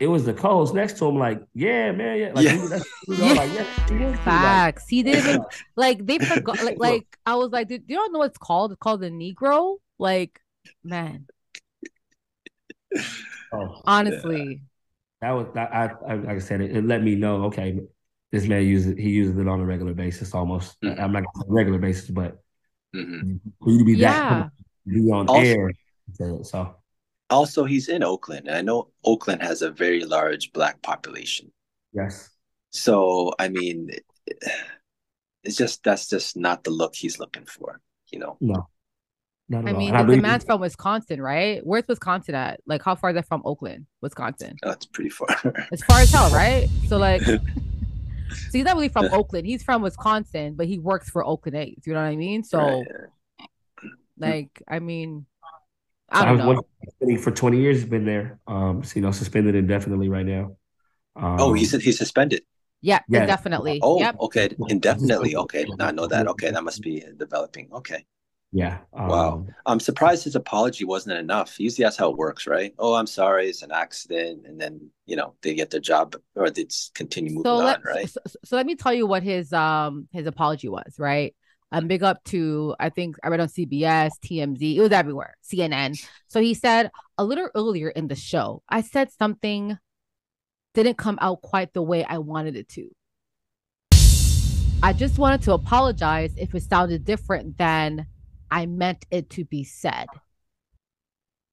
it was the co-host next to him, like, yeah, man, yeah, like, Yeah. He, that's, he all like, yeah, he is, like, Facts. He didn't [laughs] like they forgot. Like, like I was like, "Dude, you don't know what it's called? It's called the Negro. Like, man, oh, honestly, that was that. I, I like I said, it, it let me know. Okay, this man uses he uses it on a regular basis, almost. Mhm. I'm not gonna say regular basis, but Mhm. for you to be Yeah. that be on Also- air, so, so Also, he's in Oakland, and I know Oakland has a very large black population. yes, So, I mean, it's just that's just not the look he's looking for, you know. no, not at I mean, And I the, the man's from Wisconsin, right? Where's Wisconsin at? Like, how far is that from Oakland, Wisconsin? That's pretty far. It's far as hell, right? So, like, [laughs] so he's not really from Oakland. He's from Wisconsin, but he works for Oakland A's. You know what I mean? So, Right. like, I mean, So I don't was know. one- for 20 years. He's been there. Um, so, you know, suspended indefinitely right now. Um, Oh, he's he's suspended. Yeah, Yeah. indefinitely. Oh, Yep. okay, indefinitely. Okay, did not know that. [laughs] Okay, that must be developing. Okay, yeah. Um, Wow. I'm surprised his apology wasn't enough. Usually that's how it works, right? Oh, I'm sorry, it's an accident, and then you know they get their job or they just continue moving so on, let right? so, so- so let me tell you what his um his apology was right um big up to i think i read on cbs tmz it was everywhere cnn so he said a little earlier in the show i said something didn't come out quite the way i wanted it to i just wanted to apologize if it sounded different than i meant it to be said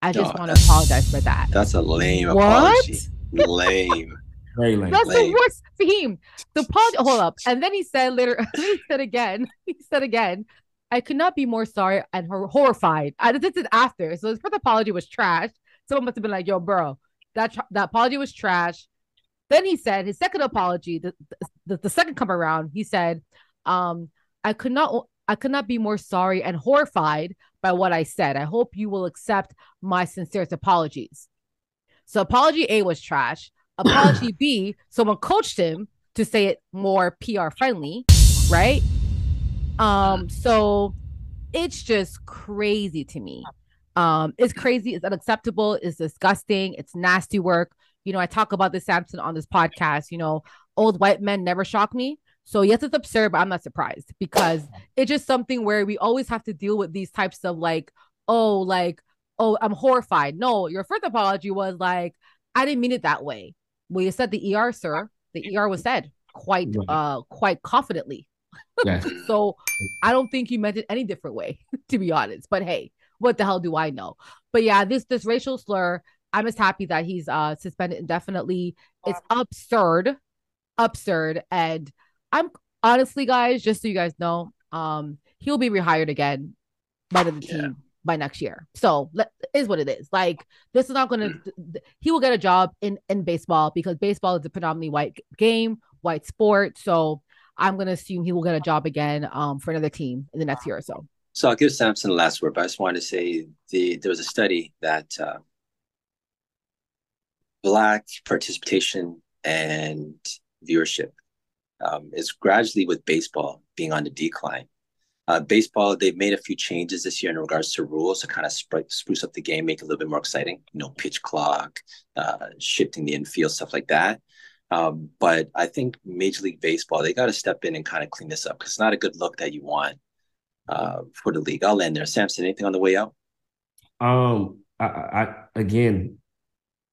i just Oh, want to apologize for that That's a lame What? apology. Lame. [laughs] very lame. That's Lame. the worst theme. The pod. Hold up, and then he said later. [laughs] he said again. He said again. I could not be more sorry and hor- horrified. I this is after. So his first apology was trash. Someone must have been like, "Yo, bro, that tr- that apology was trash." Then he said his second apology, the, the the second come around, he said, um, "I could not." I could not be more sorry and horrified by what I said. I hope you will accept my sincerest apologies. So apology A was trash. [coughs] Apology B, someone coached him to say it more PR friendly, right? Um, so it's just crazy to me. Um, it's crazy, it's unacceptable, it's disgusting, it's nasty work. You know, I talk about this Sampson on this podcast, you know, old white men never shock me. So yes, it's absurd, but I'm not surprised because it's just something where we always have to deal with these types of like, oh, like, oh, I'm horrified. No, your first apology was like, I didn't mean it that way. Well, you said the ER, sir. The ER was said quite uh quite confidently. Yes. [laughs] So I don't think you meant it any different way, [laughs] to be honest. But hey, what the hell do I know? But yeah, this this racial slur, I'm just happy that he's uh suspended indefinitely. It's absurd, absurd, and I'm honestly, guys, just so you guys know, um, he'll be rehired again by the Yeah. team by next year. So let, is what it is. Like this is not going to. He will get a job in in baseball because baseball is a predominantly white game, white sport. So I'm going to assume he will get a job again um for another team in the next year or so. So I'll give Sampson the last word, but I just wanted to say the there was a study that uh, black participation and viewership um, is gradually with baseball being on the decline. Uh, baseball, they've made a few changes this year in regards to rules to kind of spru- spruce up the game, make it a little bit more exciting. You know, pitch clock, uh, shifting the infield, stuff like that. Um, but I think Major League Baseball, they got to step in and kind of clean this up because it's not a good look that you want uh, for the league. I'll end there. Sampson, anything on the way out? Um, I, I again,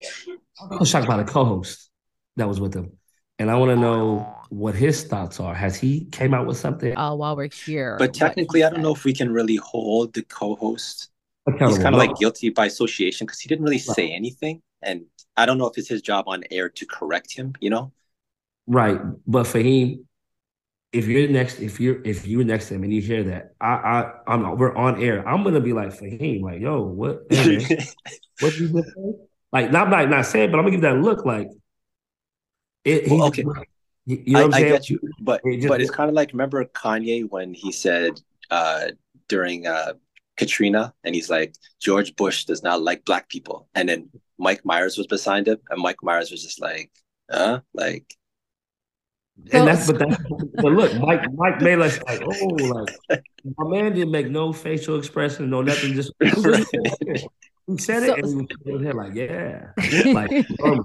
I was shocked by the co-host that was with him, and I want to know what his thoughts are. Has he came out with something Uh, while we're here, But technically, he I don't know if we can really hold the co-host. He's kind of like guilty by association because he didn't really say anything, and I don't know if it's his job on air to correct him. You know, Right, but for him, if you're next, if you're if you're next to him and you hear that, I I I'm not, we're on air. I'm gonna be like for him, like yo, what? [laughs] Hey, what you just say? Like not like not saying, but I'm gonna give that look like it. Well, he- okay. You know I, I'm I saying? get you, but just- but it's kind of like remember Kanye when he said uh, during uh, Katrina, and he's like George Bush does not like black people, and then Mike Myers was beside him, and Mike Myers was just like, uh, like And that's but that's but look, Mike Mike made us like, oh, like my man didn't make no facial expression, no nothing. Just [laughs] he said So- it, and he was like, yeah, [laughs] like um,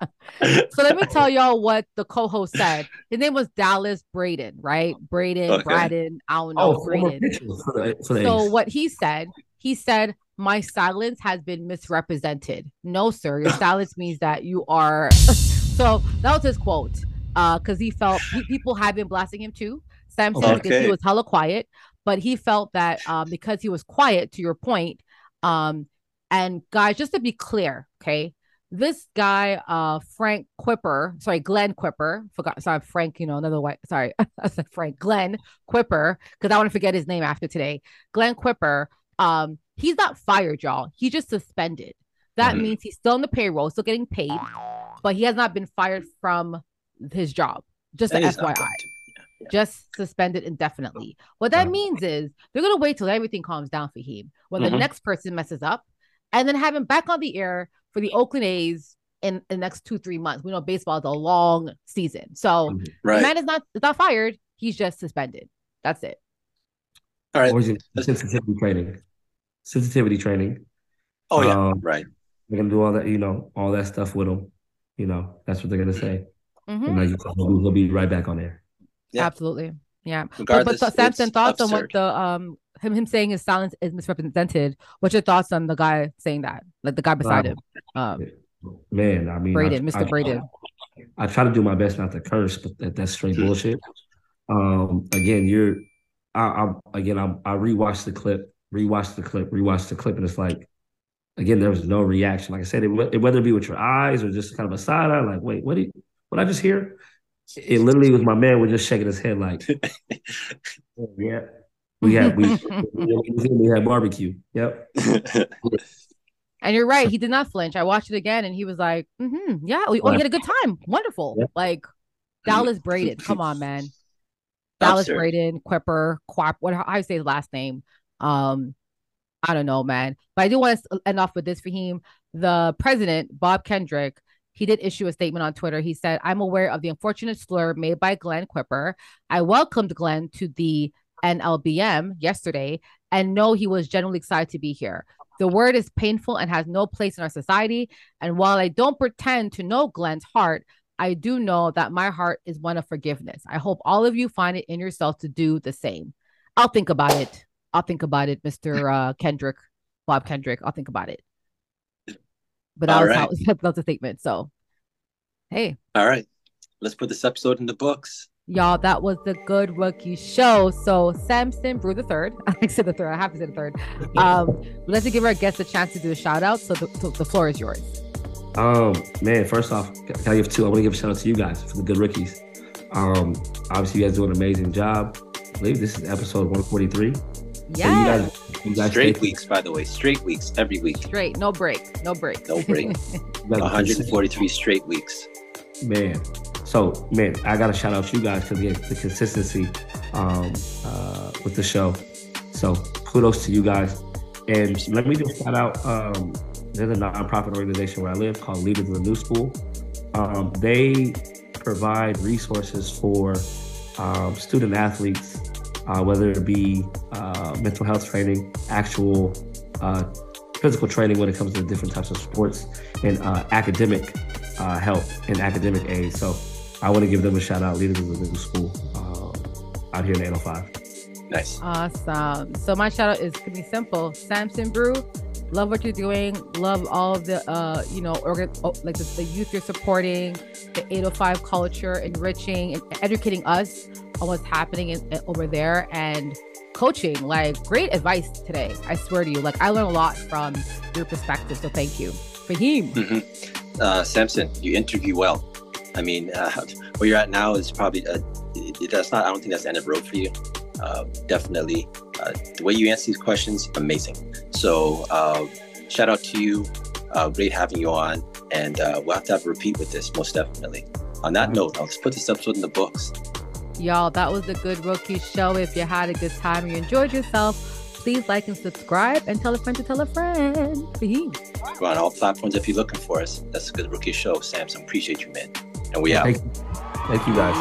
[laughs] so let me tell y'all what the co-host said. His name was Dallas Braden, right? Braden, okay. Braden, I don't know, oh, Braden. For the, for the so what he said, he said, my silence has been misrepresented. No, sir, your [laughs] silence means that you are. [laughs] so that was his quote. Uh, because he felt he, people had been blasting him too. Sampson okay. because he was hella quiet, but he felt that um because he was quiet, to your point, um, and guys, just to be clear, okay, this guy, uh, Frank Quipper, sorry, Glen Quipper, forgot, sorry, Frank, you know, another way, sorry, [laughs] I said Frank, Glen Quipper, because I want to forget his name after today. Glen Quipper, um, he's not fired, y'all. He just suspended. That mm-hmm. means he's still on the payroll, still getting paid, but he has not been fired from his job. Just that FYI. Yeah, yeah. Just suspended indefinitely. What that means is they're gonna wait till everything calms down for him. When mm-hmm. the next person messes up, and then have him back on the air for the Oakland A's in the next two three months. We know baseball is a long season, so mm-hmm. right. the man is not is not fired. He's just suspended. That's it. All right. Or is it sensitivity training? Sensitivity training. Oh yeah, um, right. They're gonna do all that, you know, all that stuff with him. You know, that's what they're gonna say. Mm-hmm. And like he'll be right back on there. Yeah. Absolutely. Yeah. Regardless, but, but Sampson, thoughts absurd. on what the um him him saying his silence is misrepresented. What's your thoughts on the guy saying that? Like the guy beside him. Um, man, I mean Braden, I, Mr. I, Braden. I, I, try to do my best not to curse, but that, that's straight bullshit. Um again, you're I, I again I I rewatched the clip, rewatched the clip, rewatched the clip, and it's like again, there was no reaction. Like I said, it, whether it be with your eyes or just kind of a side eye, like, wait, what did what I just hear? It literally was my man was just shaking his head like, [laughs] yeah, we had we, we had barbecue. Yep. [laughs] And you're right. [laughs] He did not flinch. I watched it again, and he was like, mm-hmm, "Yeah, we, oh, we had a good time. Wonderful." Yeah. Like Dallas Braden. Come on, man. Dallas sure. Braden, Quipper, Quap. What I you say his last name? Um, I don't know, man. But I do want to end off with this for him. The president, Bob Kendrick, he did issue a statement on Twitter. He said, I'm aware of the unfortunate slur made by Glen Quipper. I welcomed Glen to the NLBM yesterday and know he was genuinely excited to be here. The word is painful and has no place in our society. And while I don't pretend to know Glen's heart, I do know that my heart is one of forgiveness. I hope all of you find it in yourself to do the same. I'll think about it. I'll think about it, Mr. Uh, Kendrick, Bob Kendrick. I'll think about it. But that was, right. how, that was a statement. So, hey. All right. Let's put this episode in the books. Y'all, that was the Good Rookie Show. So Sampson Brue the third. [laughs] I said the third. I have to say the third. [laughs] Um, let's give our guests a chance to do a shout out. So the, so the floor is yours. Um, man, first off, can I give two? I want to give a shout out to you guys for the good rookies. Um, obviously you guys do an amazing job. I believe this is episode 143. Yeah. So you guys, you guys straight weeks, by the way, straight weeks every week. Straight, no break, no break, no break. [laughs] 143 straight weeks. Man, so man, I gotta shout out you guys because the consistency um, uh, with the show. So kudos to you guys. And let me just shout out. Um, there's a nonprofit organization where I live called Leaders of the New School. Um, they provide resources for um, student athletes, uh, whether it be uh, mental health training, actual uh, physical training when it comes to different types of sports, and uh, academic uh, help and academic aid. So I want to give them a shout out, Leaders of the Middle School uh, out here in 805. Nice. Awesome. So my shout out is gonna be simple. Sampson Brue, love what you're doing. Love all of the uh, you know, organ oh, like the, the youth you're supporting, the 805 culture, enriching and educating us on what's happening in, in, over there and coaching. Like great advice today. I swear to you. Like I learned a lot from your perspective. So thank you. Faheem. Mm-hmm. Uh, Sampson, you interview well. I mean, uh, where you're at now is probably uh, that's not. I don't think that's the end of the road for you. Uh, definitely, uh, the way you answer these questions, amazing. So, uh, shout out to you. Uh, great having you on, and we'll have to have a repeat with this most definitely. On that note, I'll let's put this episode in the books. Y'all, that was the Good Rookie Show. If you had a good time and you enjoyed yourself, please like and subscribe and tell a friend to tell a friend. We're on all platforms if you're looking for us. That's a Good Rookie Show. Sampson, appreciate you, man. And we out. Thank, thank you guys.